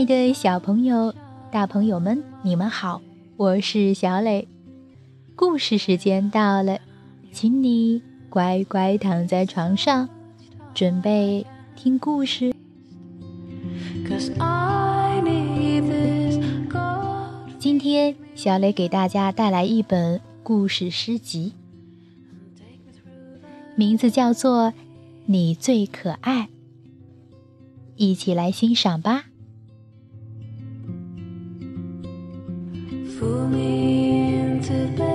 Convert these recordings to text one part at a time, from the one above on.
亲爱的小朋友、大朋友们，你们好，我是小磊。故事时间到了，请你乖乖躺在床上，准备听故事。今天，小磊给大家带来一本故事诗集，名字叫做《你最可爱》，一起来欣赏吧。pull me into bed.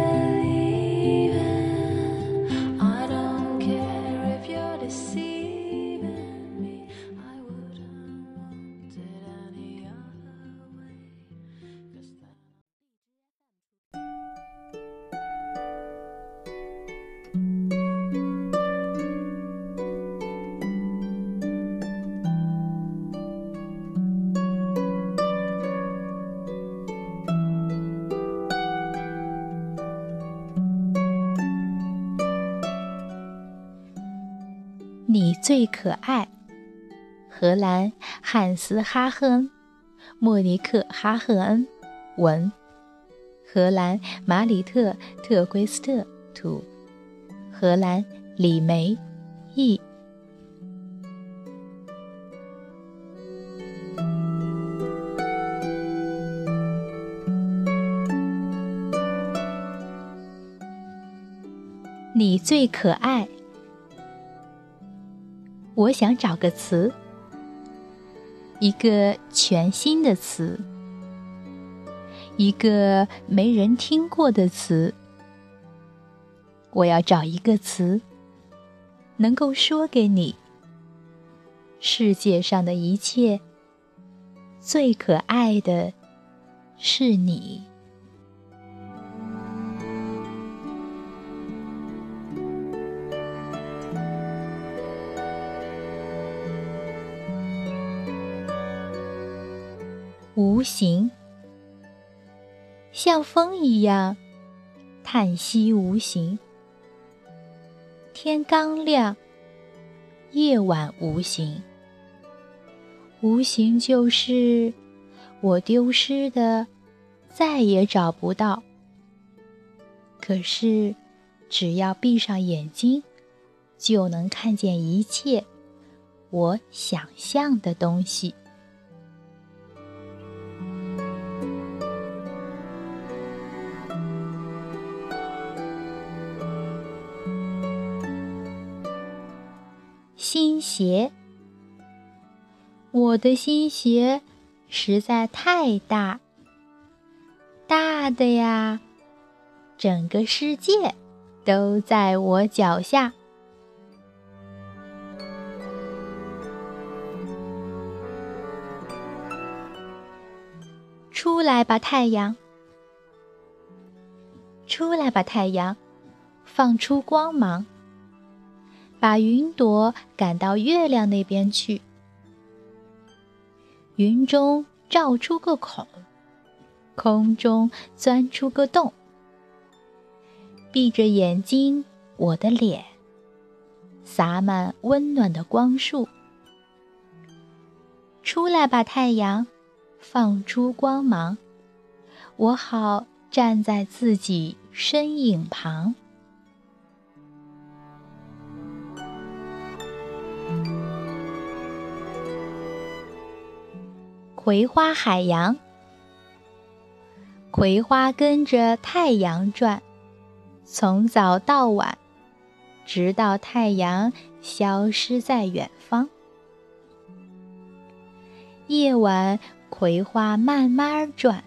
你最可爱，荷兰汉斯·哈赫恩，莫尼克·哈赫恩。文，荷兰马里特·特圭斯特图，荷兰李梅。译。你最可爱。我想找个词，一个全新的词，一个没人听过的词。我要找一个词，能够说给你：世界上的一切，最可爱的是你。无形，像风一样，叹息无形。天刚亮，夜晚无形。无形就是我丢失的，再也找不到。可是，只要闭上眼睛，就能看见一切我想象的东西。新鞋，我的新鞋实在太大，大的呀，整个世界都在我脚下。出来吧，太阳！出来吧，太阳！放出光芒。把云朵赶到月亮那边去，云中照出个孔，空中钻出个洞。闭着眼睛，我的脸洒满温暖的光束。出来吧，太阳，放出光芒，我好站在自己身影旁。葵花海洋，葵花跟着太阳转，从早到晚，直到太阳消失在远方。夜晚，葵花慢慢转，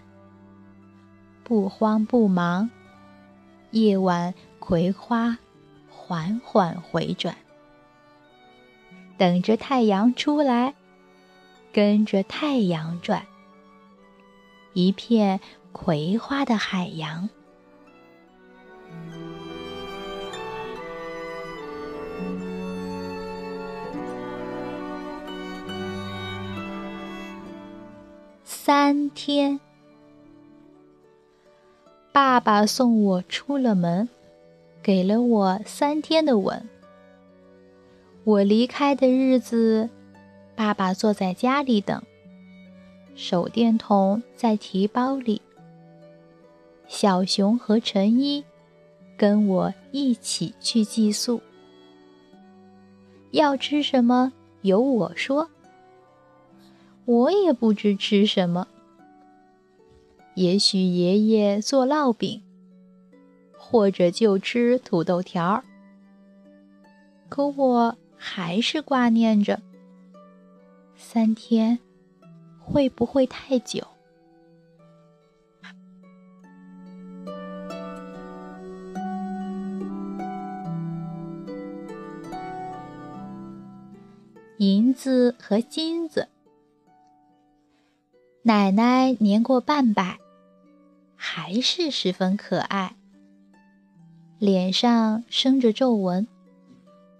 不慌不忙。夜晚，葵花缓缓回转，等着太阳出来。跟着太阳转，一片葵花的海洋。三天，爸爸送我出了门，给了我三天的吻。我离开的日子。爸爸坐在家里等，手电筒在提包里。小熊和陈一跟我一起去寄宿。要吃什么由我说，我也不知吃什么。也许爷爷做烙饼，或者就吃土豆条儿。可我还是挂念着，三天会不会太久？银子和金子，奶奶年过半百，还是十分可爱，脸上生着皱纹，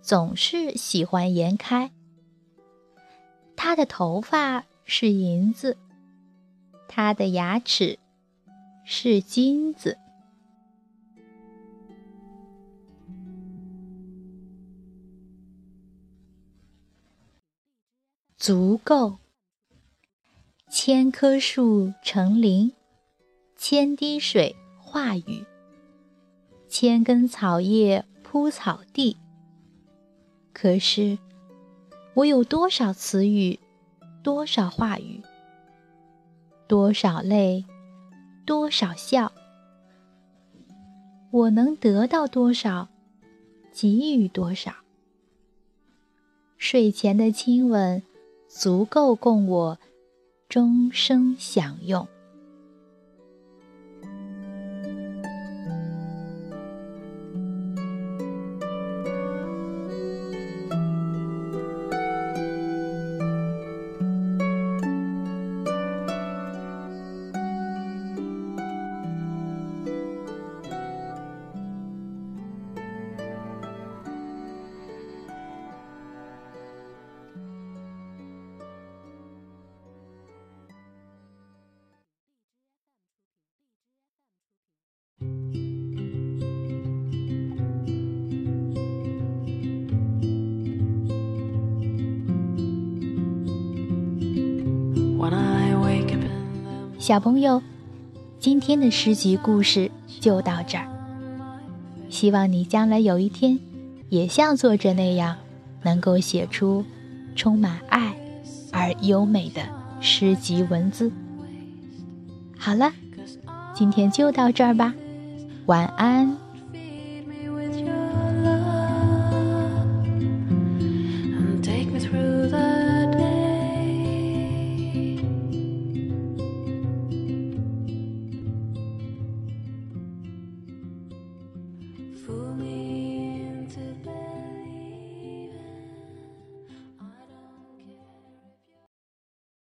总是喜欢颜开。他的头发是银子，他的牙齿是金子。足够，千棵树成林，千滴水化雨，千根草叶铺草地。可是，我有多少词语，多少话语，多少泪，多少笑？我能得到多少，给予多少？睡前的亲吻。足够供我终生享用。小朋友，今天的诗集故事就到这儿。希望你将来有一天，也像作者那样，能够写出充满爱而优美的诗集文字。好了，今天就到这儿吧，晚安。